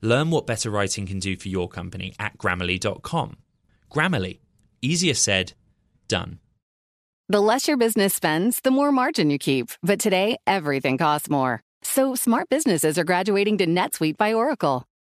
Learn what better writing can do for your company at grammarly.com. Grammarly, easier said, done. The less your business spends, the more margin you keep. But today, everything costs more. So smart businesses are graduating to NetSuite by Oracle.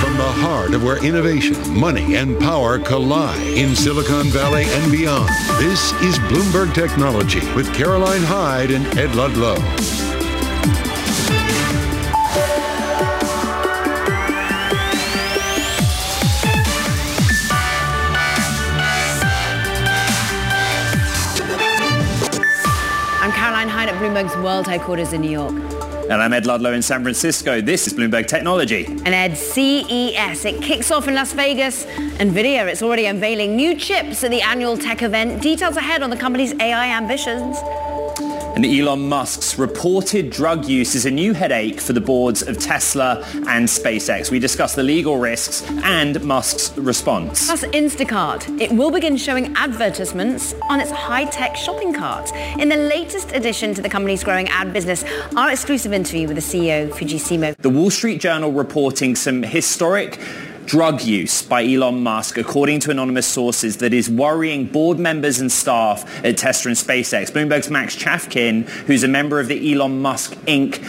From the heart of where innovation, money, and power collide in Silicon Valley and beyond, this is Bloomberg Technology with Caroline Hyde and Ed Ludlow. I'm Caroline Hyde at Bloomberg's World Headquarters in New York. And I'm Ed Ludlow in San Francisco. This is Bloomberg Technology. And Ed, CES, it kicks off in Las Vegas. NVIDIA, it's already unveiling new chips at the annual tech event. Details ahead on the company's AI ambitions. And Elon Musk's reported drug use is a new headache for the boards of Tesla and SpaceX. We discuss the legal risks and Musk's response. Plus Instacart. It will begin showing advertisements on its high-tech shopping cart. In the latest addition to the company's growing ad business, our exclusive interview with the CEO, Fidji Simo. The Wall Street Journal reporting some historic drug use by Elon Musk, according to anonymous sources, that is worrying board members and staff at Tesla and SpaceX. Bloomberg's Max Chafkin, who's a member of the Elon Musk Inc.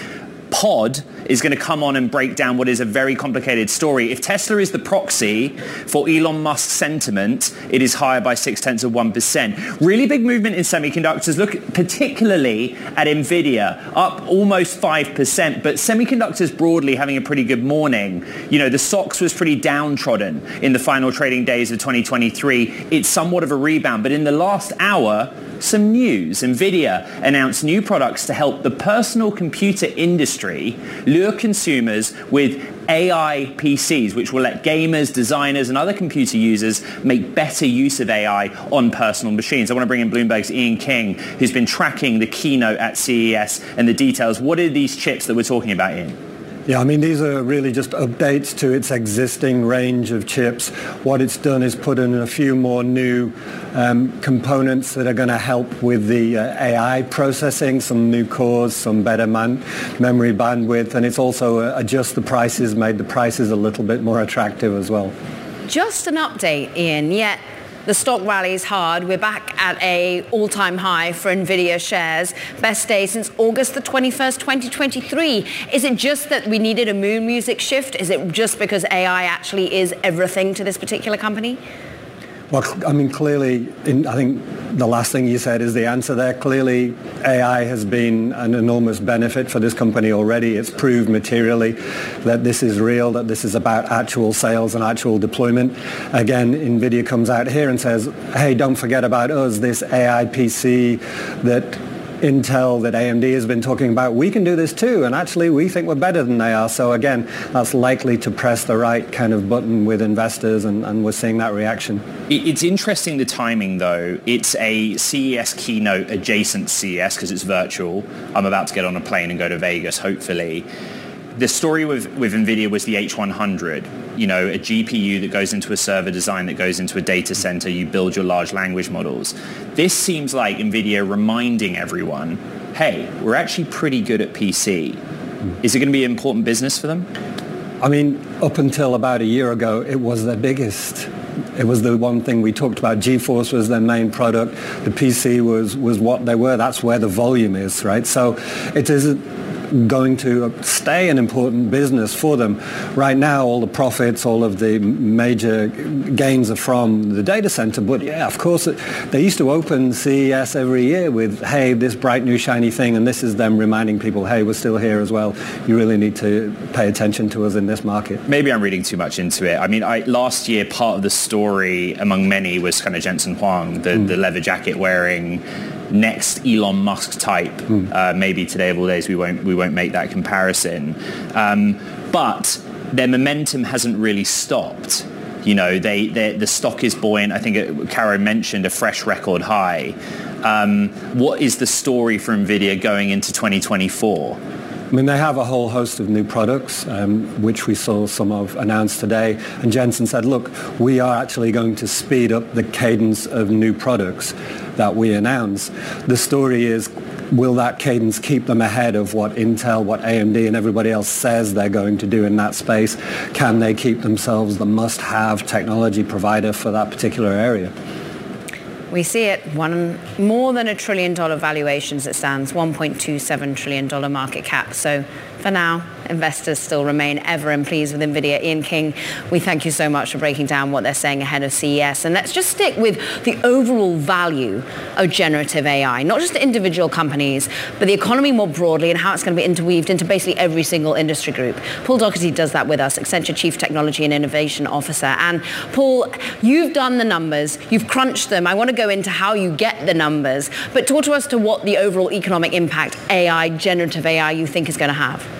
pod, is going to come on and break down what is a very complicated story. If Tesla is the proxy for Elon Musk's sentiment, it is higher by six tenths of 1%. Really big movement in semiconductors. Look particularly at NVIDIA, up almost 5%, but semiconductors broadly having a pretty good morning. You know, the SOX was pretty downtrodden in the final trading days of 2023. It's somewhat of a rebound, but in the last hour, some news. NVIDIA announced new products to help the personal computer industry lure consumers with AI PCs, which will let gamers, designers, and other computer users make better use of AI on personal machines. I want to bring in Bloomberg's Ian King, who's been tracking the keynote at CES and the details. What are these chips that we're talking about, Ian? Yeah, I mean, these are really just updates to its existing range of chips. What it's done is put in a few more new um, components that are going to help with the uh, AI processing, some new cores, some better man- memory bandwidth, and it's also uh, adjust the prices, made the prices a little bit more attractive as well. Just an update, Ian, yet the stock rally is hard. We're back at a all-time high for Nvidia shares, best day since August the 21st, 2023. Is it just that we needed a moon music shift? Is it just because AI actually is everything to this particular company? Well, I mean, clearly, in, I think the last thing you said is the answer there. Clearly, AI has been an enormous benefit for this company already. It's proved materially that this is real, that this is about actual sales and actual deployment. Again, NVIDIA comes out here and says, hey, don't forget about us, this AI PC that Intel that AMD has been talking about, we can do this too, and actually we think we're better than they are. So again, that's likely to press the right kind of button with investors, and, and we're seeing that reaction. It's interesting the timing though. It's a CES keynote adjacent CES because it's virtual. I'm about to get on a plane and go to Vegas, hopefully the story with, with NVIDIA was the H100, you know, a GPU that goes into a server design that goes into a data center, you build your large language models. This seems like NVIDIA reminding everyone, hey, we're actually pretty good at PC. Is it going to be an important business for them? I mean, up until about a year ago, it was their biggest it was the one thing we talked about. GeForce was their main product. The PC was, was what they were. That's where the volume is, right? So it is going to stay an important business for them. Right now, all the profits, all of the major gains are from the data center. But yeah, of course, they used to open CES every year with, hey, this bright new shiny thing, and this is them reminding people, hey, we're still here as well. You really need to pay attention to us in this market. Maybe I'm reading too much into it. I mean, I, last year, part of the story among many was kind of Jensen Huang, the, mm. the leather jacket wearing next Elon Musk type. Mm. Uh, maybe today of all days we won't we won't make that comparison, um, but their momentum hasn't really stopped. You know, they, they the stock is buoyant. I think it, Caro mentioned a fresh record high. Um, what is the story for Nvidia going into 2024? I mean, they have a whole host of new products, um, which we saw some of announced today. And Jensen said, look, we are actually going to speed up the cadence of new products that we announce. The story is, will that cadence keep them ahead of what Intel, what AMD and everybody else says they're going to do in that space? Can they keep themselves the must-have technology provider for that particular area? We see it one more than a trillion dollar valuation as it stands, 1.27 trillion dollar market cap. So for now, investors still remain ever and pleased with NVIDIA. Ian King, we thank you so much for breaking down what they're saying ahead of CES. And let's just stick with the overall value of generative AI, not just individual companies, but the economy more broadly and how it's going to be interweaved into basically every single industry group. Paul Daugherty does that with us, Accenture Chief Technology and Innovation Officer. And Paul, you've done the numbers, you've crunched them. I want to go into how you get the numbers, but talk to us to what the overall economic impact AI, generative AI, you think is going to have.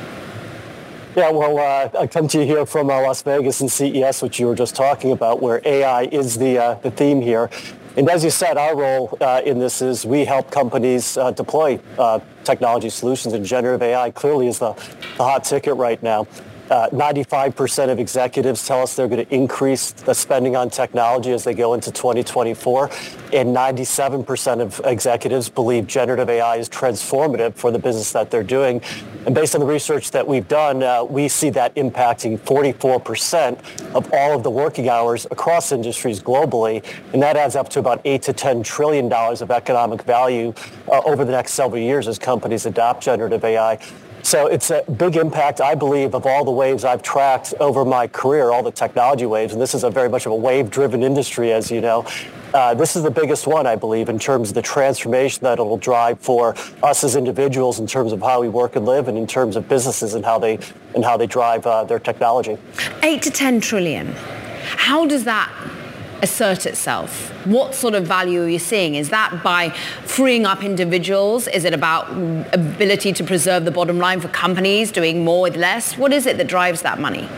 Yeah, well, uh, I come to you here from uh, Las Vegas and CES, which you were just talking about, where AI is the, uh, the theme here. And as you said, our role uh, in this is we help companies uh, deploy uh, technology solutions, and generative AI clearly is the, the hot ticket right now. 95% of executives tell us they're going to increase the spending on technology as they go into 2024. And 97% of executives believe generative AI is transformative for the business that they're doing. And based on the research that we've done, uh, we see that impacting 44% of all of the working hours across industries globally. And that adds up to about 8 to 10 trillion dollars of economic value uh, over the next several years as companies adopt generative AI. So it's a big impact, I believe, of all the waves I've tracked over my career, all the technology waves. And this is a very much of a wave-driven industry, as you know. Uh, this is the biggest one, I believe, in terms of the transformation that it'll drive for us as individuals in terms of how we work and live and in terms of businesses and how they, and how they drive uh, their technology. Eight to 10 trillion. How does that assert itself? What sort of value are you seeing? Is that by freeing up individuals? Is it about ability to preserve the bottom line for companies, doing more with less? What is it that drives that money?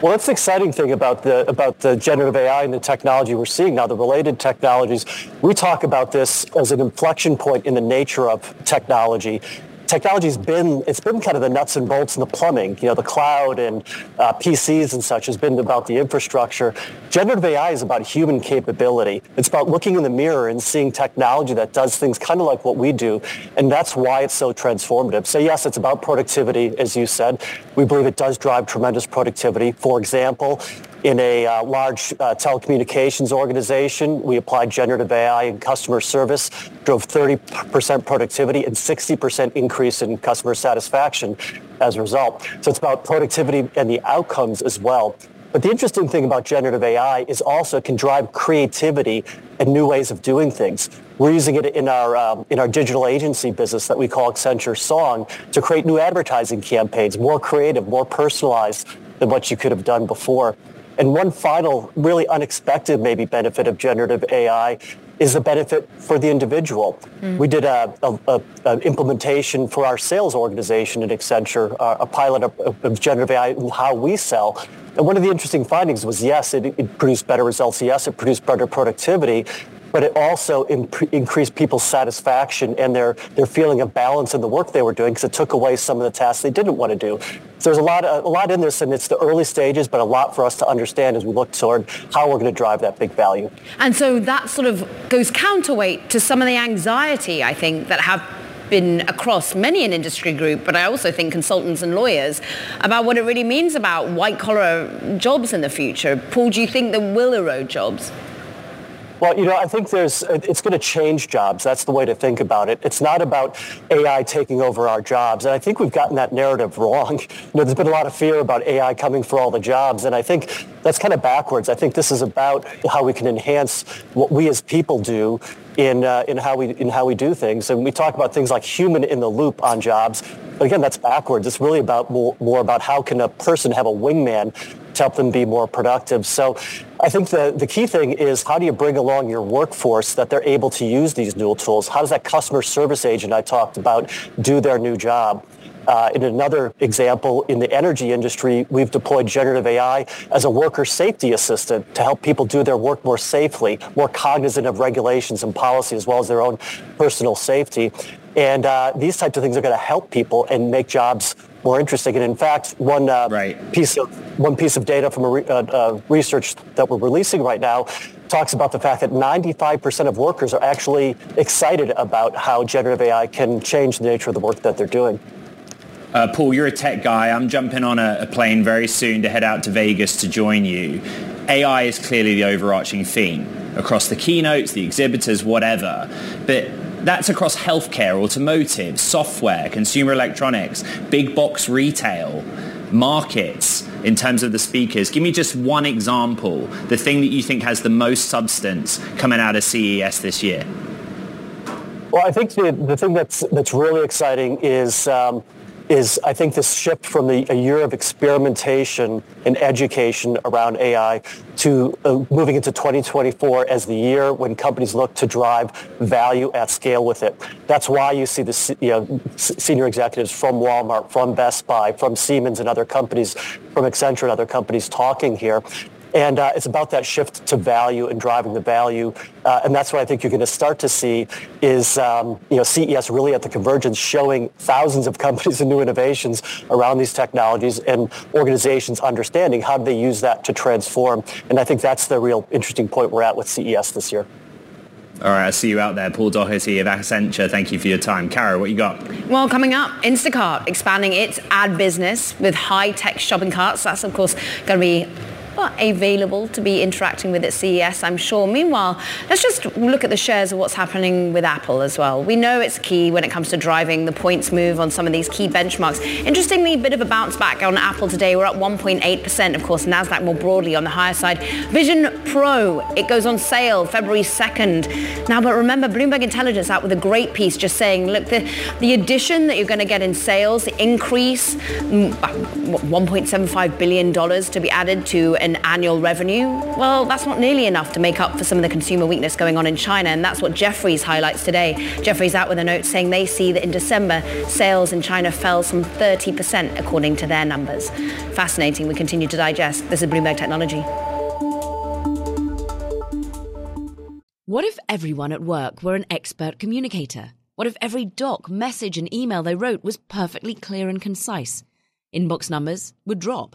Well, that's the exciting thing about the about the generative AI and the technology we're seeing now, the related technologies. We talk about this as an inflection point in the nature of technology technology's been it's been kind of the nuts and bolts and the plumbing. You know, the cloud and uh, PCs and such has been about the infrastructure. Generative AI is about human capability. It's about looking in the mirror and seeing technology that does things kind of like what we do, and that's why it's so transformative. So yes, it's about productivity, as you said. We believe it does drive tremendous productivity. For example, in a uh, large uh, telecommunications organization. We applied generative AI in customer service, drove 30% productivity and 60% increase in customer satisfaction as a result. So it's about productivity and the outcomes as well. But the interesting thing about generative AI is also it can drive creativity and new ways of doing things. We're using it in our um, in our digital agency business that we call Accenture Song to create new advertising campaigns, more creative, more personalized than what you could have done before. And one final, really unexpected maybe benefit of generative AI is the benefit for the individual. Mm. We did a, a, a, implementation for our sales organization at Accenture, uh, a pilot of, of, generative AI how we sell. And one of the interesting findings was, yes, it, it produced better results. Yes, it produced better productivity but it also increased people's satisfaction and their, their feeling of balance in the work they were doing because it took away some of the tasks they didn't want to do. So there's a lot, a lot in this, and it's the early stages, but a lot for us to understand as we look toward how we're going to drive that big value. And so that sort of goes counterweight to some of the anxiety, I think, that have been across many an industry group, but I also think consultants and lawyers, about what it really means about white collar jobs in the future. Paul, do you think that will erode jobs? Well, you know, I think there's it's going to change jobs. That's the way to think about it. It's not about AI taking over our jobs, and I think we've gotten that narrative wrong. You know, there's been a lot of fear about AI coming for all the jobs, and I think that's kind of backwards. I think this is about how we can enhance what we as people do in uh, in how we in how we do things. And we talk about things like human in the loop on jobs, but again, that's backwards. It's really about more, more about how can a person have a wingman help them be more productive. So I think the, the key thing is how do you bring along your workforce that they're able to use these new tools? How does that customer service agent I talked about do their new job? Uh, in another example, in the energy industry, we've deployed generative AI as a worker safety assistant to help people do their work more safely, more cognizant of regulations and policy, as well as their own personal safety. And uh, these types of things are going to help people and make jobs more interesting. And in fact, one uh, right. piece of one piece of data from a re- uh, uh, research that we're releasing right now talks about the fact that 95% of workers are actually excited about how generative AI can change the nature of the work that they're doing. Uh, Paul, you're a tech guy. I'm jumping on a, a plane very soon to head out to Vegas to join you. AI is clearly the overarching theme across the keynotes, the exhibitors, whatever. But that's across healthcare, automotive, software, consumer electronics, big box retail, markets in terms of the speakers. Give me just one example, the thing that you think has the most substance coming out of CES this year. Well, I think the, the thing that's, that's really exciting is um, is I think this shift from the, a year of experimentation and education around AI to uh, moving into 2024 as the year when companies look to drive value at scale with it. That's why you see the you know, senior executives from Walmart, from Best Buy, from Siemens and other companies, from Accenture and other companies talking here. And uh, it's about that shift to value and driving the value. Uh, and that's what I think you're going to start to see is, um, you know, CES really at the convergence showing thousands of companies and new innovations around these technologies and organizations understanding how do they use that to transform. And I think that's the real interesting point we're at with CES this year. All right, I see you out there. Paul Daugherty of Accenture, thank you for your time. Kara, what you got? Well, coming up, Instacart expanding its ad business with high-tech shopping carts. That's, of course, going to be available to be interacting with at CES, I'm sure. Meanwhile, let's just look at the shares of what's happening with Apple as well. We know it's key when it comes to driving the points move on some of these key benchmarks. Interestingly, a bit of a bounce back on Apple today. We're up 1.8%. Of course, NASDAQ more broadly on the higher side. Vision Pro, it goes on sale February 2nd. Now, but remember, Bloomberg Intelligence out with a great piece just saying, look, the, the addition that you're going to get in sales, the increase, mm, $1.75 billion to be added to an annual revenue, well, that's not nearly enough to make up for some of the consumer weakness going on in China. And that's what Jefferies highlights today. Jefferies out with a note saying they see that in December, sales in China fell some 30% according to their numbers. Fascinating. We continue to digest. This is Bloomberg Technology. What if everyone at work were an expert communicator? What if every doc, message, and email they wrote was perfectly clear and concise? Inbox numbers would drop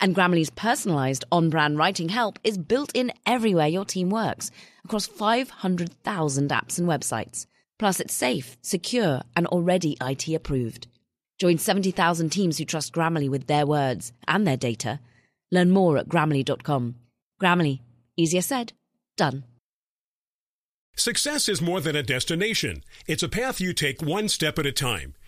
And Grammarly's personalized on brand writing help is built in everywhere your team works across 500,000 apps and websites. Plus, it's safe, secure, and already IT approved. Join 70,000 teams who trust Grammarly with their words and their data. Learn more at grammarly.com. Grammarly, easier said, done. Success is more than a destination, it's a path you take one step at a time.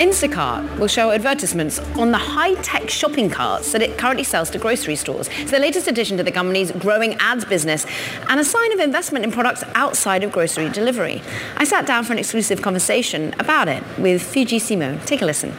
Instacart will show advertisements on the high-tech shopping carts that it currently sells to grocery stores. It's the latest addition to the company's growing ads business and a sign of investment in products outside of grocery delivery. I sat down for an exclusive conversation about it with Fidji Simo. Take a listen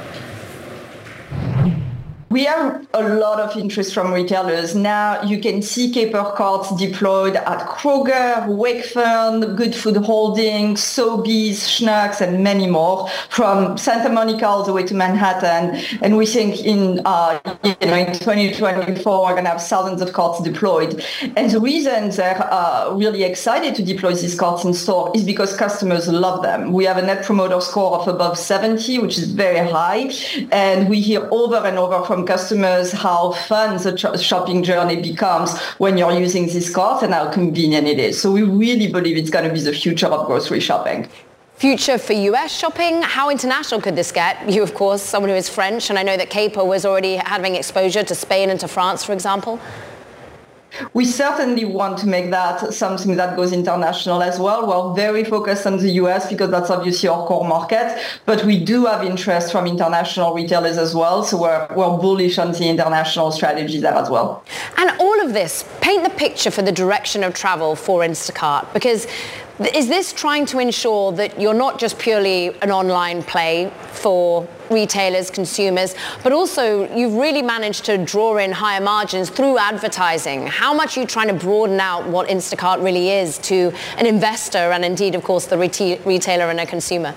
we have a lot of interest from retailers. Now you can see Caper carts deployed at Kroger, Wakefern, Good Food Holdings, Sobeys, Schnucks, and many more from Santa Monica all the way to Manhattan. And we think in, uh, you know, in 2024, we're going to have thousands of carts deployed. And the reason they're uh, really excited to deploy these carts in store is because customers love them. We have a net promoter score of above 70, which is very high. And we hear over and over from customers how fun the shopping journey becomes when you're using this cart and how convenient it is. So we really believe it's going to be the future of grocery shopping. Future for US shopping? How international could this get? You, of course, someone who is French, and I know that Caper was already having exposure to Spain and to France, for example. We certainly want to make that something that goes international as well. We're very focused on the US because that's obviously our core market, but we do have interest from international retailers as well. So we're, we're bullish on the international strategy there as well. And all of this, paint the picture for the direction of travel for Instacart because is this trying to ensure that you're not just purely an online play for retailers, consumers, but also you've really managed to draw in higher margins through advertising? How much are you trying to broaden out what Instacart really is to an investor and indeed, of course, the retailer and a consumer?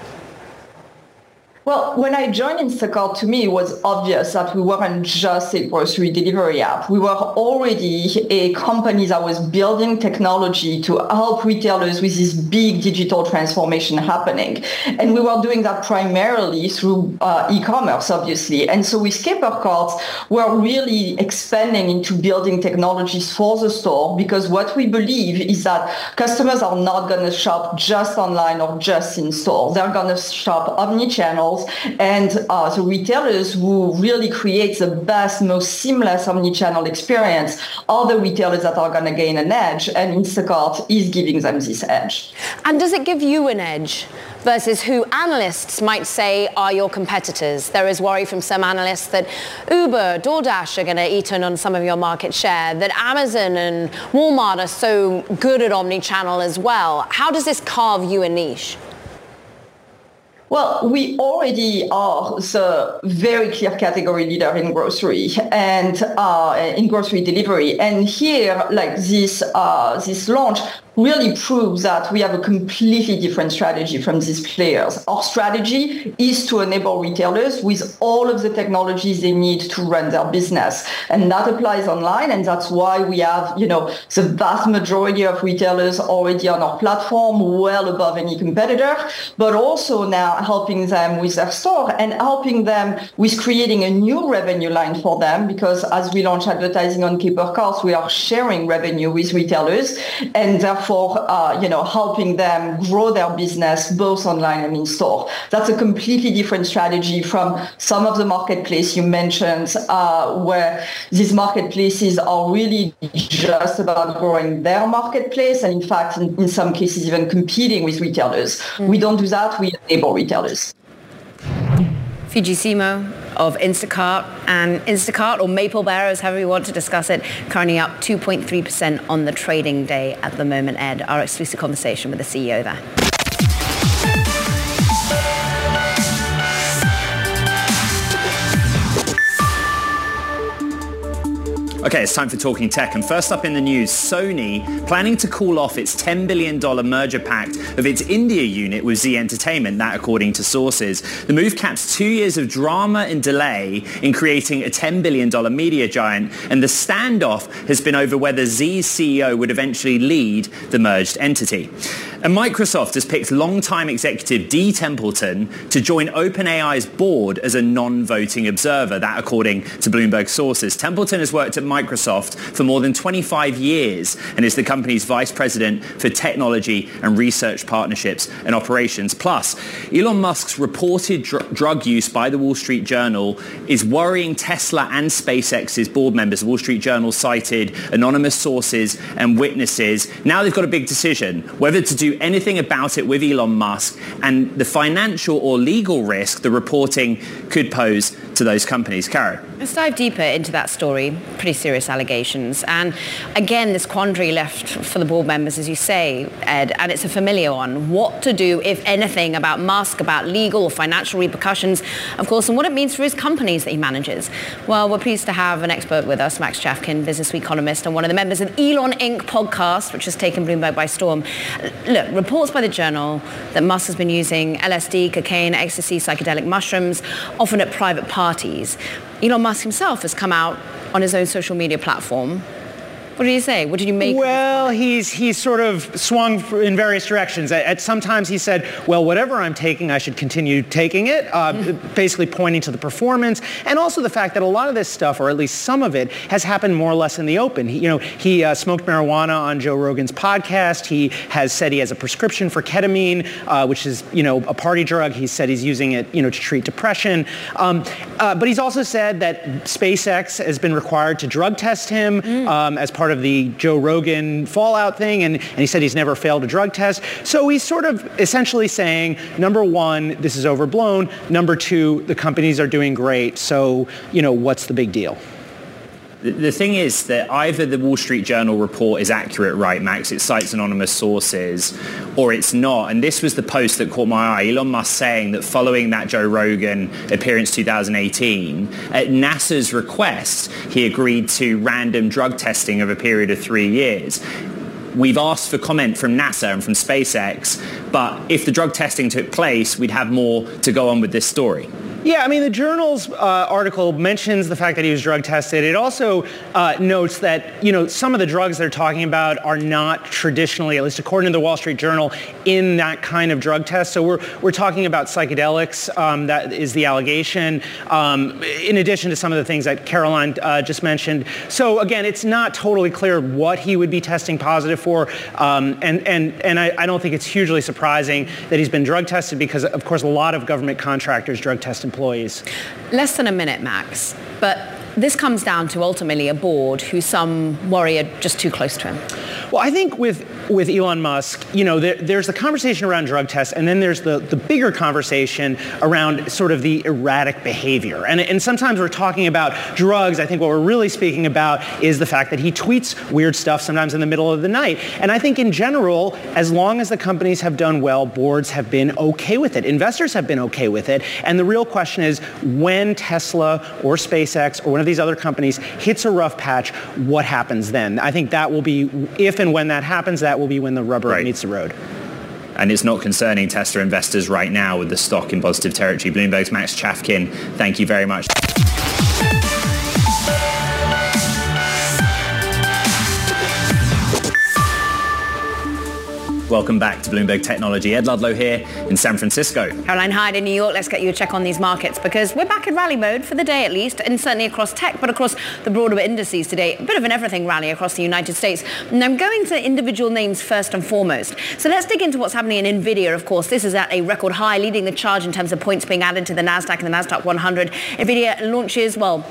Well, when I joined Instacart, to me, it was obvious that we weren't just a grocery delivery app. We were already a company that was building technology to help retailers with this big digital transformation happening. And we were doing that primarily through uh, e-commerce, obviously. And so with Caper Carts, we're really expanding into building technologies for the store because what we believe is that customers are not going to shop just online or just in store. They're going to shop omni-channel and uh, the retailers who really create the best, most seamless omni-channel experience are the retailers that are going to gain an edge, and Instacart is giving them this edge. And does it give you an edge? versus who analysts might say are your competitors. There is worry from some analysts that Uber, DoorDash are going to eat in on some of your market share, that Amazon and Walmart are so good at omni-channel as well. How does this carve you a niche? Well, we already are the very clear category leader in grocery and uh, in grocery delivery. And here, like this, uh, this launch really proves that we have a completely different strategy from these players. Our strategy is to enable retailers with all of the technologies they need to run their business. And that applies online. And that's why we have, you know, the vast majority of retailers already on our platform, well above any competitor, but also now helping them with their store and helping them with creating a new revenue line for them because as we launch advertising on Caper Carts, we are sharing revenue with retailers and therefore for uh, you know helping them grow their business both online and in store. That's a completely different strategy from some of the marketplace you mentioned, uh, where these marketplaces are really just about growing their marketplace, and in fact, in, in some cases, even competing with retailers. Mm-hmm. We don't do that. We enable retailers. Fidji Simo of Instacart and Instacart or Maple Barrows, however you want to discuss it, currently up 2.3% on the trading day at the moment, Ed. Our exclusive conversation with the CEO there. Okay, it's time for Talking Tech. And first up in the news, Sony planning to call off its $10 billion merger pact of its India unit with Zee Entertainment, that according to sources. The move caps two years of drama and delay in creating a $10 billion media giant, and the standoff has been over whether Zee's CEO would eventually lead the merged entity. And Microsoft has picked longtime executive Dee Templeton to join OpenAI's board as a non-voting observer, that according to Bloomberg sources. Templeton has worked at Microsoft for more than 25 years and is the company's vice president for technology and research partnerships and operations. Plus, Elon Musk's reported dr- drug use by the Wall Street Journal is worrying Tesla and SpaceX's board members. The Wall Street Journal cited anonymous sources and witnesses. Now they've got a big decision whether to do anything about it with Elon Musk and the financial or legal risk the reporting could pose to those companies. Caro. Let's dive deeper into that story. Pretty serious allegations. And again, this quandary left for the board members, as you say, Ed, and it's a familiar one. What to do, if anything, about Musk, about legal or financial repercussions, of course, and what it means for his companies that he manages. Well, we're pleased to have an expert with us, Max Chafkin, Business economist and one of the members of Elon Inc. podcast, which has taken Bloomberg by storm. Look, reports by the Journal that Musk has been using LSD, cocaine, ecstasy, psychedelic mushrooms, often at private parties. Elon Musk himself has come out on his own social media platform what did he say? What did you make? Well, he's he's sort of swung in various directions. At, at sometimes he said, "Well, whatever I'm taking, I should continue taking it," uh, mm-hmm. basically pointing to the performance and also the fact that a lot of this stuff, or at least some of it, has happened more or less in the open. He, you know, he uh, smoked marijuana on Joe Rogan's podcast. He has said he has a prescription for ketamine, uh, which is you know a party drug. He said he's using it you know to treat depression. Um, uh, but he's also said that SpaceX has been required to drug test him mm. um, as part part of the Joe Rogan fallout thing, and, and he said he's never failed a drug test. So he's sort of essentially saying, number one, this is overblown. Number two, the companies are doing great. So, you know, what's the big deal? The thing is that either the Wall Street Journal report is accurate, right, Max? It cites anonymous sources, or it's not. And this was the post that caught my eye. Elon Musk saying that following that Joe Rogan appearance 2018, at NASA's request, he agreed to random drug testing of a period of three years. We've asked for comment from NASA and from SpaceX, but if the drug testing took place, we'd have more to go on with this story. Yeah, I mean, the journal's uh, article mentions the fact that he was drug tested. It also uh, notes that, you know, some of the drugs they're talking about are not traditionally, at least according to the Wall Street Journal, in that kind of drug test. So we're, we're talking about psychedelics. Um, that is the allegation, um, in addition to some of the things that Caroline uh, just mentioned. So again, it's not totally clear what he would be testing positive for. Um, and and, and I, I don't think it's hugely surprising that he's been drug tested because, of course, a lot of government contractors drug test employees? Less than a minute, Max. But this comes down to ultimately a board who some worry are just too close to him. Well, I think with with Elon Musk, you know, there, there's the conversation around drug tests, and then there's the, the bigger conversation around sort of the erratic behavior. And, and sometimes we're talking about drugs. I think what we're really speaking about is the fact that he tweets weird stuff sometimes in the middle of the night. And I think in general, as long as the companies have done well, boards have been okay with it. Investors have been okay with it. And the real question is when Tesla or SpaceX or one of these other companies hits a rough patch, what happens then? I think that will be, if and when that happens, that will be when the rubber right. meets the road and it's not concerning Tesla investors right now with the stock in positive territory. Bloomberg's Max Chafkin, thank you very much. Welcome back to Bloomberg Technology. Ed Ludlow here in San Francisco. Caroline Hyde in New York. Let's get you a check on these markets because we're back in rally mode for the day at least, and certainly across tech, but across the broader indices today. A bit of an everything rally across the United States. And I'm going to individual names first and foremost. So let's dig into what's happening in Nvidia. Of course, this is at a record high, leading the charge in terms of points being added to the Nasdaq and the Nasdaq 100. Nvidia launches well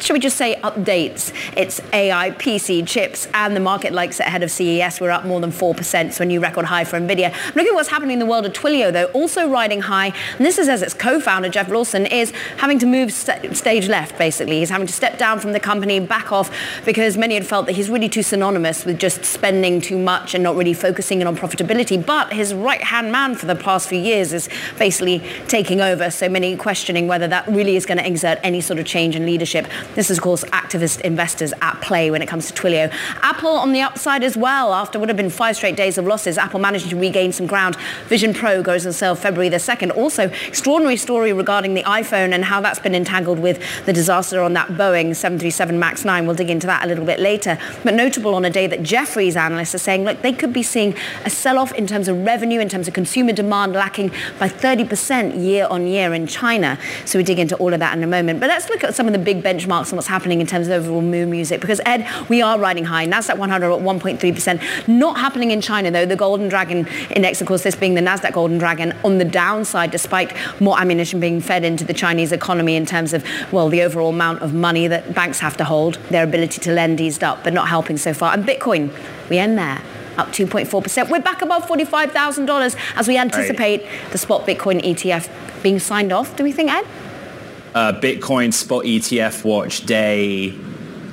should we just say updates? It's AI, PC, chips, and the market likes it ahead of CES. We're up more than 4%, so a new record high for NVIDIA. Look at what's happening in the world of Twilio, though, also riding high. And this is as its co-founder, Jeff Lawson, is having to move st- stage left, basically. He's having to step down from the company, back off, because many had felt that he's really too synonymous with just spending too much and not really focusing in on profitability. But his right-hand man for the past few years is basically taking over, so many questioning whether that really is going to exert any sort of change in leadership. This is, of course, activist investors at play when it comes to Twilio. Apple on the upside as well. After what have been five straight days of losses, Apple managing to regain some ground. Vision Pro goes on sale February the 2nd. Also, extraordinary story regarding the iPhone and how that's been entangled with the disaster on that Boeing 737 MAX 9. We'll dig into that a little bit later. But notable on a day that Jefferies analysts are saying, look, they could be seeing a sell-off in terms of revenue, in terms of consumer demand lacking by 30% year on year in China. So we dig into all of that in a moment. But let's look at some of the big benchmarks and what's happening in terms of overall moon music. Because Ed, we are riding high. Nasdaq 100 at 1.3%. Not happening in China though. The Golden Dragon Index, of course, this being the Nasdaq Golden Dragon on the downside, despite more ammunition being fed into the Chinese economy in terms of well the overall amount of money that banks have to hold, their ability to lend eased up, but not helping so far. And Bitcoin, we end there up 2.4%. We're back above $45,000 as we anticipate right. the spot Bitcoin ETF being signed off. Do we think, Ed? Uh, Bitcoin spot ETF watch day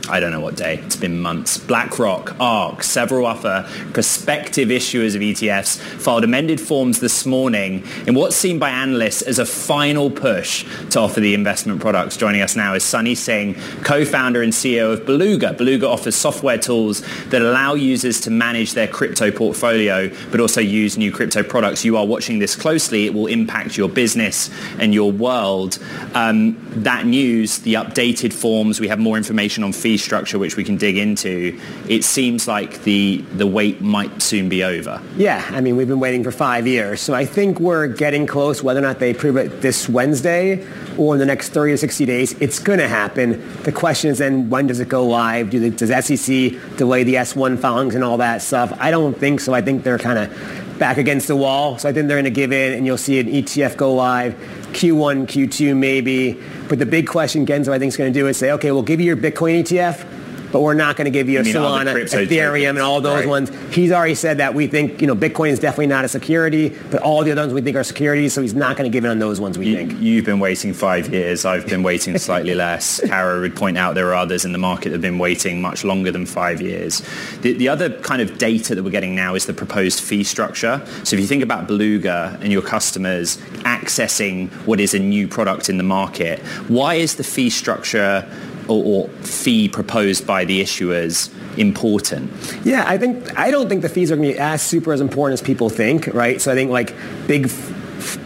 I don't know what day, it's been months. BlackRock, ARK, several other prospective issuers of ETFs filed amended forms this morning in what's seen by analysts as a final push to offer the investment products. Joining us now is Sunny Singh, co-founder and CEO of Beluga. Beluga offers software tools that allow users to manage their crypto portfolio, but also use new crypto products. You are watching this closely. It will impact your business and your world. Um, that news, the updated forms, we have more information on fee structure, which we can dig into, it seems like the, the wait might soon be over. Yeah, I mean, we've been waiting for five years. So I think we're getting close, whether or not they approve it this Wednesday or in the next 30 to 60 days, it's going to happen. The question is then, when does it go live? Do does SEC delay the S1 filings and all that stuff? I don't think so. I think they're kind of back against the wall. So I think they're going to give in and you'll see an ETF go live Q1, Q2 maybe. But the big question Gensler I think is going to do is say, okay, we'll give you your Bitcoin ETF but we're not going to give you, you Solana, Ethereum, and all those right. ones. He's already said that we think, you know, Bitcoin is definitely not a security, but all the other ones we think are securities, so he's not going to give in on those ones, we you, think. You've been waiting five years. I've been waiting slightly less. Kara would point out there are others in the market that have been waiting much longer than five years. The, the other kind of data that we're getting now is the proposed fee structure. So if you think about Beluga and your customers accessing what is a new product in the market, why is the fee structure or, or fee proposed by the issuers important? Yeah, I think I don't think the fees are going to be as super as important as people think, right? So I think like big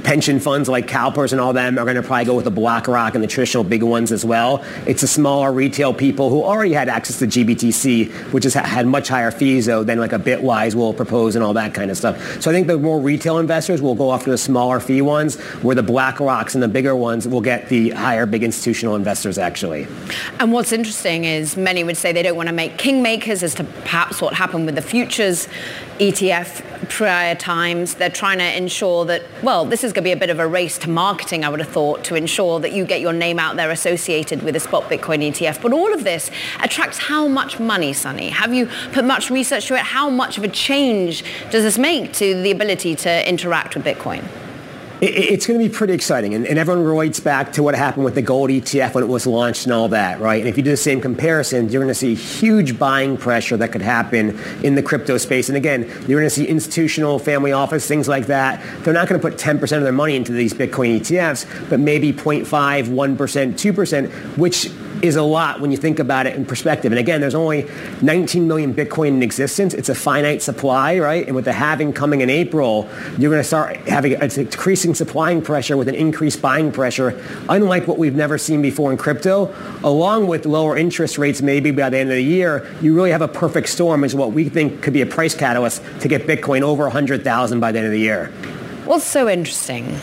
pension funds like CalPERS and all them are going to probably go with the BlackRock and the traditional big ones as well. It's the smaller retail people who already had access to GBTC, which has had much higher fees though than like a Bitwise will propose and all that kind of stuff. So I think the more retail investors will go after the smaller fee ones, where the BlackRocks and the bigger ones will get the higher big institutional investors actually. And what's interesting is many would say they don't want to make kingmakers as to perhaps what happened with the futures ETF prior times. They're trying to ensure that, well, this is going to be a bit of a race to marketing, I would have thought, to ensure that you get your name out there associated with a spot Bitcoin ETF. But all of this attracts how much money, Sunny? Have you put much research to it? How much of a change does this make to the ability to interact with Bitcoin? It's going to be pretty exciting. And, and, everyone relates back to what happened with the gold ETF when it was launched and all that, right? And if you do the same comparison, you're going to see huge buying pressure that could happen in the crypto space. And again, you're going to see institutional family office, things like that. They're not going to put 10% of their money into these Bitcoin ETFs, but maybe 0.5, 1%, 2%, which is a lot when you think about it in perspective. And again, there's only 19 million Bitcoin in existence. It's a finite supply, right? And with the halving coming in April, you're going to start having a decreasing supplying pressure with an increased buying pressure, unlike what we've never seen before in crypto. Along with lower interest rates maybe by the end of the year, you really have a perfect storm is what we think could be a price catalyst to get Bitcoin over 100,000 by the end of the year. What's so interesting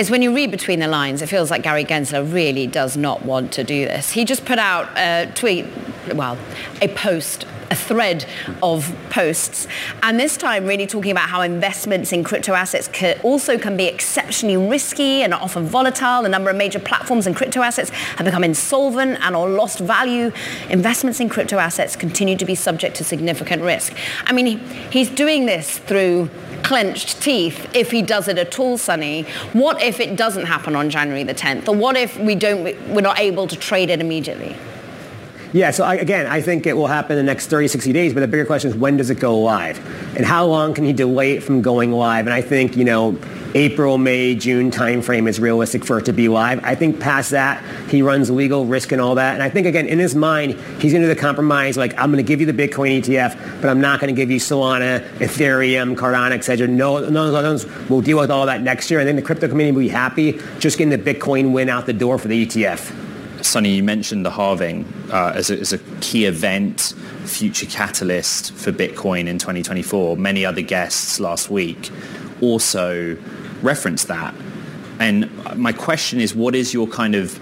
is when you read between the lines, it feels like Gary Gensler really does not want to do this. He just put out a tweet, well, a post a thread of posts and this time really talking about how investments in crypto assets can, also can be exceptionally risky and often volatile. A number of major platforms and crypto assets have become insolvent and or lost value. Investments in crypto assets continue to be subject to significant risk. I mean, he's doing this through clenched teeth if he does it at all, Sunny. What if it doesn't happen on January the 10th? Or what if we don't, we're not able to trade it immediately? Yeah, so I, again, I think it will happen in the next 30, 60 days, but the bigger question is when does it go live? And how long can he delay it from going live? And I think, you know, April, May, June timeframe is realistic for it to be live. I think past that, he runs legal risk and all that. And I think, again, in his mind, he's going to do the compromise, like, I'm going to give you the Bitcoin ETF, but I'm not going to give you Solana, Ethereum, Cardano, et cetera. No, no, no, no, we'll deal with all that next year. And then the crypto community will be happy just getting the Bitcoin win out the door for the ETF. Sonny, you mentioned the halving uh, as, a, as, a, key event, future catalyst for Bitcoin in 2024. Many other guests last week also referenced that. And my question is, what is your kind of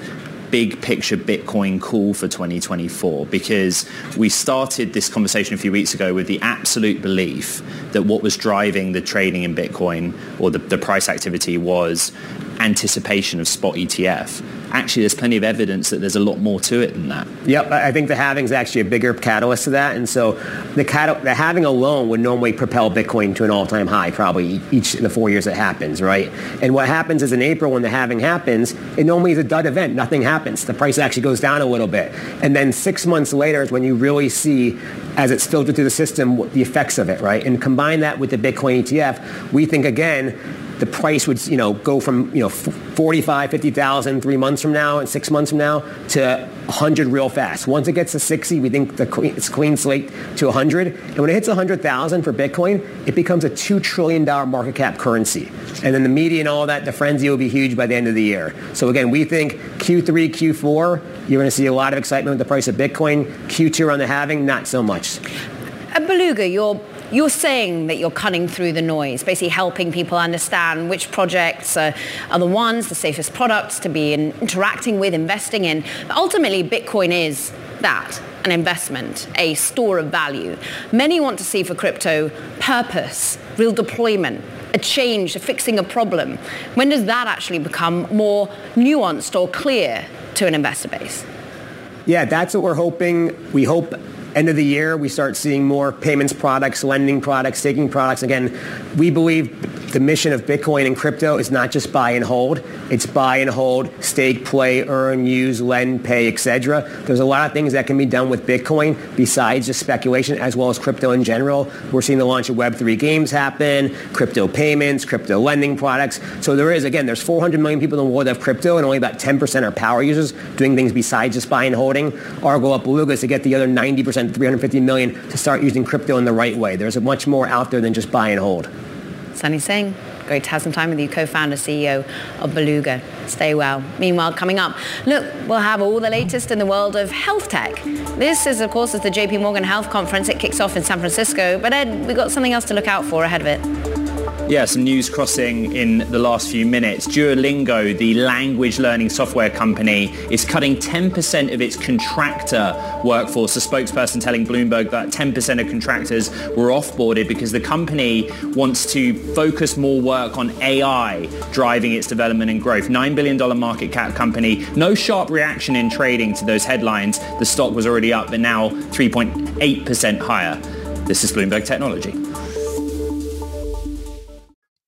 big picture Bitcoin call for 2024 because we started this conversation a few weeks ago with the absolute belief that what was driving the trading in Bitcoin or the, the price activity was anticipation of spot ETF actually there's plenty of evidence that there's a lot more to it than that. Yep, I think the halving is actually a bigger catalyst to that. And so the, cat- the halving alone would normally propel Bitcoin to an all-time high probably each in the four years it happens, right? And what happens is in April when the halving happens, it normally is a dud event. Nothing happens. The price actually goes down a little bit. And then six months later is when you really see as it's filtered through the system the effects of it, right? And combine that with the Bitcoin ETF, we think again the price would you know go from you know 45 50,000 3 months from now and 6 months from now to 100 real fast. Once it gets to 60, we think the it's clean slate to 100. And when it hits 100,000 for Bitcoin, it becomes a $2 trillion market cap currency. And then the media and all that, the frenzy will be huge by the end of the year. So again, we think Q3, Q4, you're going to see a lot of excitement with the price of Bitcoin. Q2 on the halving, not so much. At Beluga, you're you're saying that you're cutting through the noise, basically helping people understand which projects are, are the ones, the safest products to be in, interacting with, investing in. But ultimately, Bitcoin is that an investment, a store of value. Many want to see for crypto purpose, real deployment, a change, a fixing a problem. When does that actually become more nuanced or clear to an investor base? Yeah, that's what we're hoping. We hope end of the year, we start seeing more payments products, lending products, staking products. Again, we believe the mission of Bitcoin and crypto is not just buy and hold. It's buy and hold, stake, play, earn, use, lend, pay, etc. There's a lot of things that can be done with Bitcoin besides just speculation, as well as crypto in general. We're seeing the launch of Web3 games happen, crypto payments, crypto lending products. So there is, again, there's 400 million people in the world that have crypto, and only about 10% are power users doing things besides just buying and holding. Our goal at Beluga is to get the other 90%, 350 million, to start using crypto in the right way. There's much more out there than just buy and hold. Sunny Singh, great to have some time with you, co-founder, CEO of Beluga. Stay well. Meanwhile, coming up, look, we'll have all the latest in the world of health tech. This is, of course, is the JP Morgan Health Conference. It kicks off in San Francisco. But Ed, we've got something else to look out for ahead of it. Yeah, some news crossing in the last few minutes. Duolingo, the language learning software company, is cutting 10% of its contractor workforce. A spokesperson telling Bloomberg that 10% of contractors were offboarded because the company wants to focus more work on AI driving its development and growth. $9 billion market cap company. No sharp reaction in trading to those headlines. The stock was already up, but now 3.8% higher. This is Bloomberg Technology.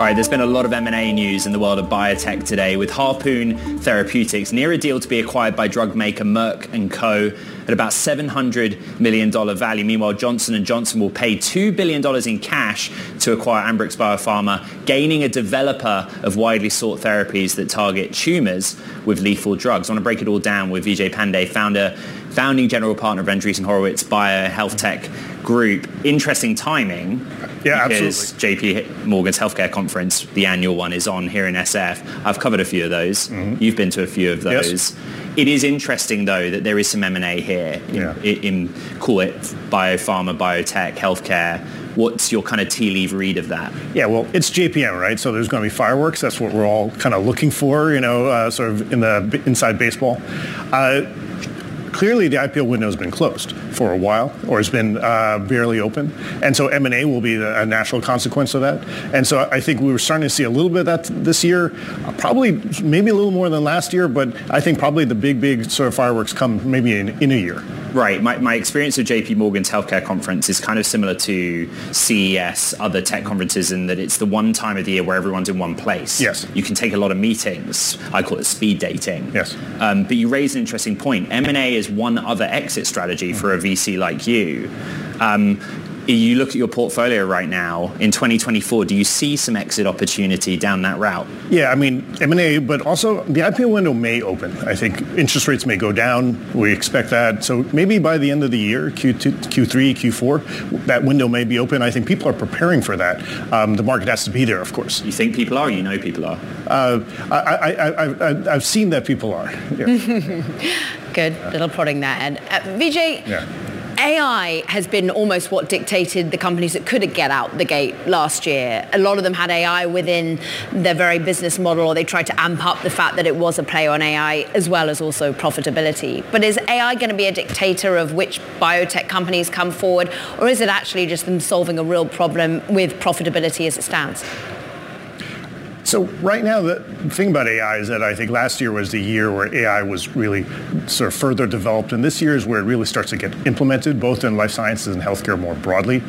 All right, there's been a lot of M&A news in the world of biotech today, with Harpoon Therapeutics near a deal to be acquired by drug maker Merck & Co. at about $700 million value. Meanwhile, Johnson & Johnson will pay $2 billion in cash to acquire Ambrx Biopharma, gaining a developer of widely sought therapies that target tumors with lethal drugs. I want to break it all down with Vijay Pande, founder founding general partner of Andreessen Horowitz Bio Health Tech Group. Interesting timing. Yeah, because JP Morgan's healthcare conference, the annual one, is on here in SF. I've covered a few of those. Mm-hmm. You've been to a few of those. Yes. It is interesting, though, that there is some M&A here in, yeah. in call it biopharma, biotech, healthcare. What's your kind of tea leaf read of that? Yeah, well, it's JPM, right? So there's going to be fireworks. That's what we're all kind of looking for, you know, uh, sort of in the inside baseball. Uh, clearly the IPO window has been closed for a while or has been uh, barely open. And so M&A will be the, a natural consequence of that. And so I think we were starting to see a little bit of that this year, probably maybe a little more than last year, but I think probably the big, big sort of fireworks come maybe in, in a year. Right. My, my experience of JP Morgan's healthcare conference is kind of similar to CES, other tech conferences, in that it's the one time of the year where everyone's in one place. Yes. You can take a lot of meetings. I call it speed dating. Yes. Um, but you raise an interesting point. M&A is one other exit strategy for a VC like you. Um, you look at your portfolio right now in 2024, do you see some exit opportunity down that route? Yeah, I mean, M&A, but also the IPO window may open. I think interest rates may go down. We expect that. So maybe by the end of the year, Q2, Q3, Q4, that window may be open. I think people are preparing for that. Um, the market has to be there, of course. You think people are? You know people are? Uh, I, have seen that people are. Yeah. Good. Little prodding there, Ed. Uh, Vijay, yeah. AI has been almost what dictated the companies that couldn't get out the gate last year. A lot of them had AI within their very business model or they tried to amp up the fact that it was a play on AI as well as also profitability. But is AI going to be a dictator of which biotech companies come forward or is it actually just them solving a real problem with profitability as it stands? So right now, the thing about AI is that I think last year was the year where AI was really sort of further developed, and this year is where it really starts to get implemented, both in life sciences and healthcare more broadly.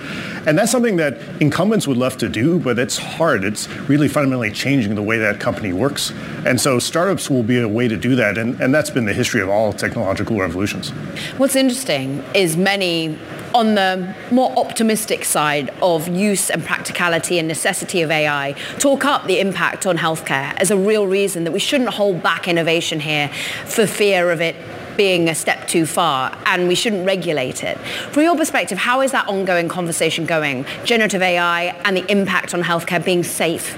And that's something that incumbents would love to do, but it's hard. It's really fundamentally changing the way that company works. And so startups will be a way to do that, and, and that's been the history of all technological revolutions. What's interesting is many on the more optimistic side of use and practicality and necessity of AI, talk up the impact on healthcare as a real reason that we shouldn't hold back innovation here for fear of it being a step too far and we shouldn't regulate it. From your perspective, how is that ongoing conversation going? Generative AI and the impact on healthcare being safe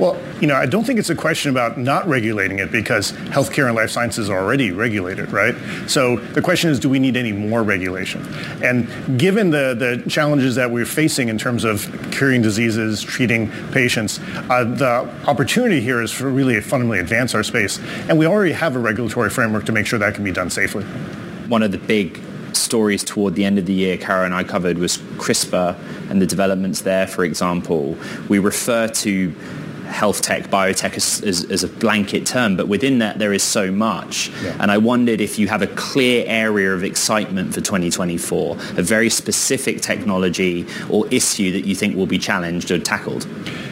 well, you know, I don't think it's a question about not regulating it because healthcare and life sciences are already regulated, right? So the question is, do we need any more regulation? And given the, the challenges that we're facing in terms of curing diseases, treating patients, uh, the opportunity here is for really fundamentally advance our space. And we already have a regulatory framework to make sure that can be done safely. One of the big stories toward the end of the year Kara and I covered was CRISPR and the developments there, for example. We refer to health tech, biotech as, as, as, a blanket term, but within that there is so much. Yeah. And I wondered if you have a clear area of excitement for 2024, a very specific technology or issue that you think will be challenged or tackled.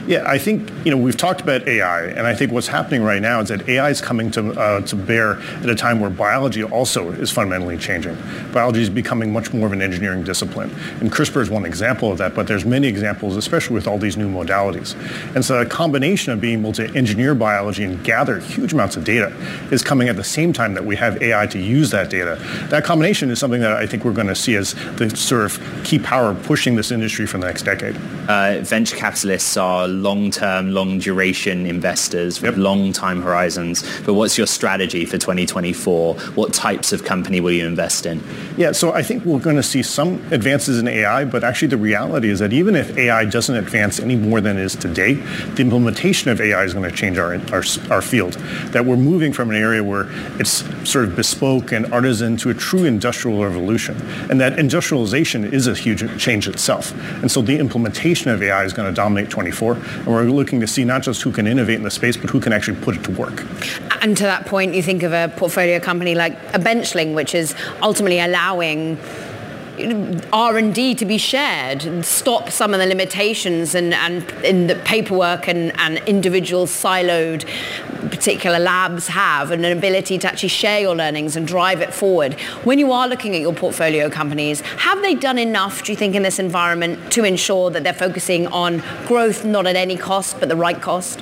Yeah, I think you know we've talked about AI, and I think what's happening right now is that AI is coming to uh, to bear at a time where biology also is fundamentally changing. Biology is becoming much more of an engineering discipline, and CRISPR is one example of that. But there's many examples, especially with all these new modalities. And so a combination of being able to engineer biology and gather huge amounts of data is coming at the same time that we have AI to use that data. That combination is something that I think we're going to see as the sort of key power pushing this industry for the next decade. Uh, venture capitalists are long-term, long-duration investors with yep. long time horizons. But what's your strategy for 2024? What types of company will you invest in? Yeah, so I think we're going to see some advances in AI, but actually the reality is that even if AI doesn't advance any more than it is today, the implementation of AI is going to change our, our, our field. That we're moving from an area where it's sort of bespoke and artisan to a true industrial revolution. And that industrialization is a huge change itself. And so the implementation of AI is going to dominate 24. And we're looking to see not just who can innovate in the space, but who can actually put it to work. And to that point, you think of a portfolio company like a Benchling, which is ultimately allowing R&D to be shared and stop some of the limitations and, and in the paperwork and, and individual siloed particular labs have and an ability to actually share your learnings and drive it forward. When you are looking at your portfolio companies, have they done enough, do you think, in this environment to ensure that they're focusing on growth not at any cost but the right cost?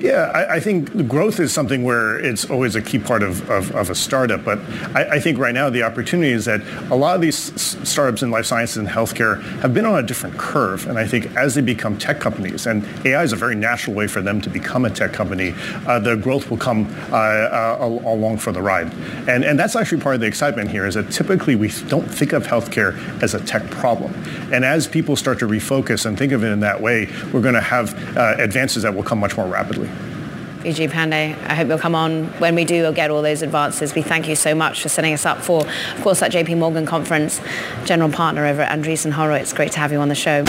Yeah, I, I, think growth is something where it's always a key part of, of, of a startup. But I, I, think right now the opportunity is that a lot of these startups in life sciences and healthcare have been on a different curve. And I think as they become tech companies, and AI is a very natural way for them to become a tech company, uh, the growth will come uh, uh, along for the ride. And, and that's actually part of the excitement here is that typically we don't think of healthcare as a tech problem. And as people start to refocus and think of it in that way, we're going to have uh, advances that will come much more rapidly. Vijay Pande, I hope you'll come on when we do you'll get all those advances. We thank you so much for setting us up for, of course, that JP Morgan conference. General partner over at Andreessen Horowitz. Great to have you on the show.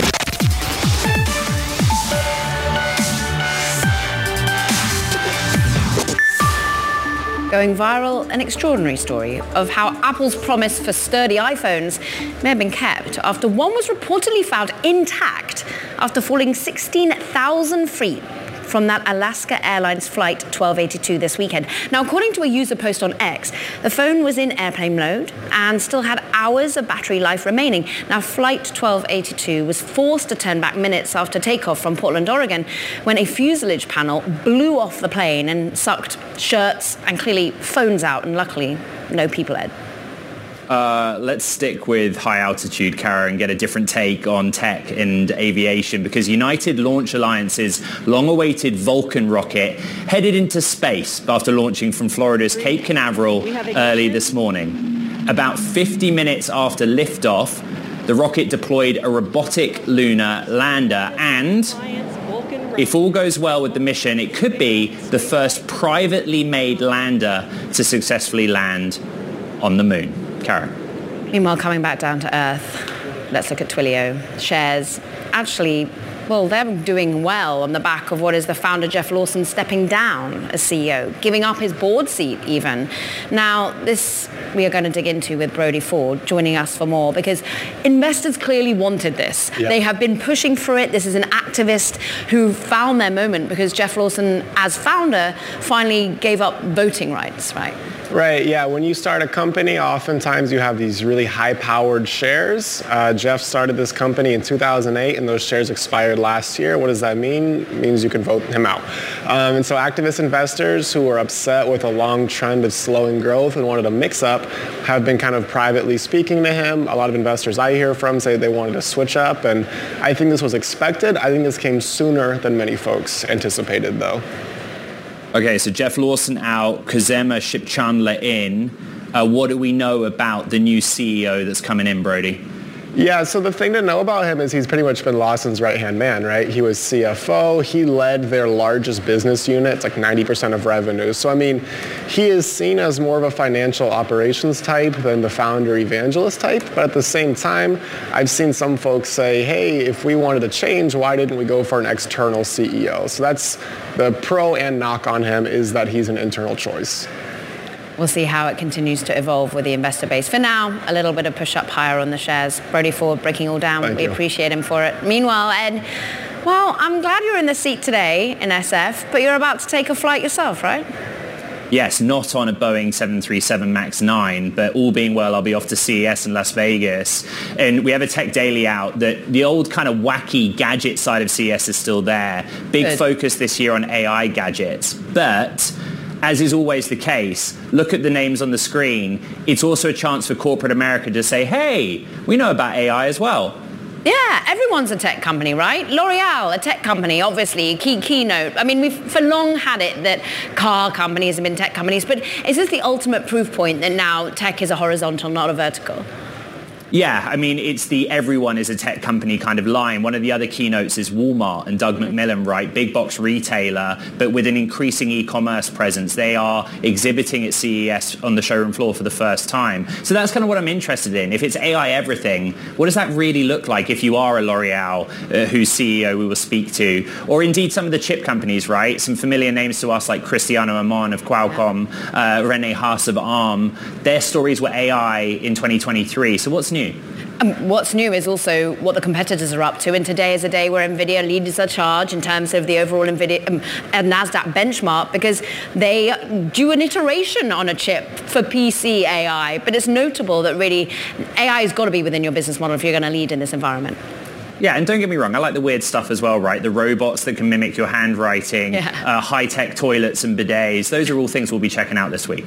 going viral, an extraordinary story of how Apple's promise for sturdy iPhones may have been kept after one was reportedly found intact after falling 16,000 feet from that Alaska Airlines flight 1282 this weekend. Now, according to a user post on X, the phone was in airplane mode and still had hours of battery life remaining. Now, flight 1282 was forced to turn back minutes after takeoff from Portland, Oregon, when a fuselage panel blew off the plane and sucked shirts and clearly phones out, and luckily, no people dead. Uh, let's stick with high altitude, Kara, and get a different take on tech and aviation because United Launch Alliance's long-awaited Vulcan rocket headed into space after launching from Florida's Cape Canaveral early this morning. About 50 minutes after liftoff, the rocket deployed a robotic lunar lander and if all goes well with the mission, it could be the first privately made lander to successfully land on the moon. Karen. Meanwhile, coming back down to earth, let's look at Twilio. Shares actually well, they're doing well on the back of what is the founder Jeff Lawson stepping down as CEO, giving up his board seat even. Now, this we are going to dig into with Brody Ford joining us for more because investors clearly wanted this. Yep. They have been pushing for it. This is an activist who found their moment because Jeff Lawson, as founder, finally gave up voting rights, right? Right, yeah. When you start a company, oftentimes you have these really high-powered shares. Uh, Jeff started this company in 2008, and those shares expired last year. What does that mean? It means you can vote him out. Um, and so activist investors who are upset with a long trend of slowing growth and wanted a mix-up have been kind of privately speaking to him. A lot of investors I hear from say they wanted to switch up, and I think this was expected. I think this came sooner than many folks anticipated, though. Okay, so Jeff Lawson out, Khozema Shipchandler in. Uh, what do we know about the new CEO that's coming in, Brody? Yeah, so the thing to know about him is he's pretty much been Lawson's right-hand man, right? He was CFO. He led their largest business unit. It's like 90% of revenue. So, I mean, he is seen as more of a financial operations type than the founder evangelist type. But at the same time, I've seen some folks say, hey, if we wanted to change, why didn't we go for an external CEO? So that's the pro and knock on him is that he's an internal choice. We'll see how it continues to evolve with the investor base. For now, a little bit of push up higher on the shares. Brody Ford breaking all down. Thank we you. appreciate him for it. Meanwhile, Ed, Well, I'm glad you're in the seat today in SF, but you're about to take a flight yourself, right? Yes, not on a Boeing 737 MAX 9, but all being well, I'll be off to CES in Las Vegas. And we have a tech daily out that the old kind of wacky gadget side of CES is still there. Big Good. focus this year on AI gadgets. But as is always the case, look at the names on the screen. It's also a chance for corporate America to say, hey, we know about AI as well. Yeah, everyone's a tech company, right? L'Oreal, a tech company, obviously, key keynote. I mean, we've for long had it that car companies have been tech companies, but is this the ultimate proof point that now tech is a horizontal, not a vertical? Yeah, I mean, it's the everyone is a tech company kind of line. One of the other keynotes is Walmart and Doug McMillon, right? Big box retailer, but with an increasing e-commerce presence. They are exhibiting at CES on the showroom floor for the first time. So that's kind of what I'm interested in. If it's AI everything, what does that really look like if you are a L'Oreal, uh, whose CEO we will speak to, or indeed some of the chip companies, right? Some familiar names to us like Cristiano Amon of Qualcomm, uh, Rene Haas of ARM. Their stories were AI in 2023. So what's new? New? Um, what's new is also what the competitors are up to. And today is a day where NVIDIA leads the charge in terms of the overall NVIDIA um, NASDAQ benchmark because they do an iteration on a chip for PC AI. But it's notable that really AI has got to be within your business model if you're going to lead in this environment. Yeah, and don't get me wrong, I like the weird stuff as well, right? The robots that can mimic your handwriting, yeah. uh, high-tech toilets and bidets. Those are all things we'll be checking out this week.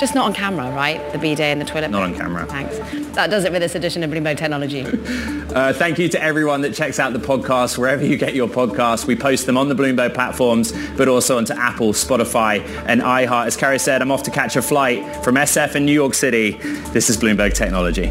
Just not on camera, right? The bidet and the toilet. Not on camera. Thanks. That does it for this edition of Bloomberg Technology. uh, thank you to everyone that checks out the podcast wherever you get your podcasts. We post them on the Bloomberg platforms, but also onto Apple, Spotify, and iHeart. As Carrie said, I'm off to catch a flight from SF in New York City. This is Bloomberg Technology.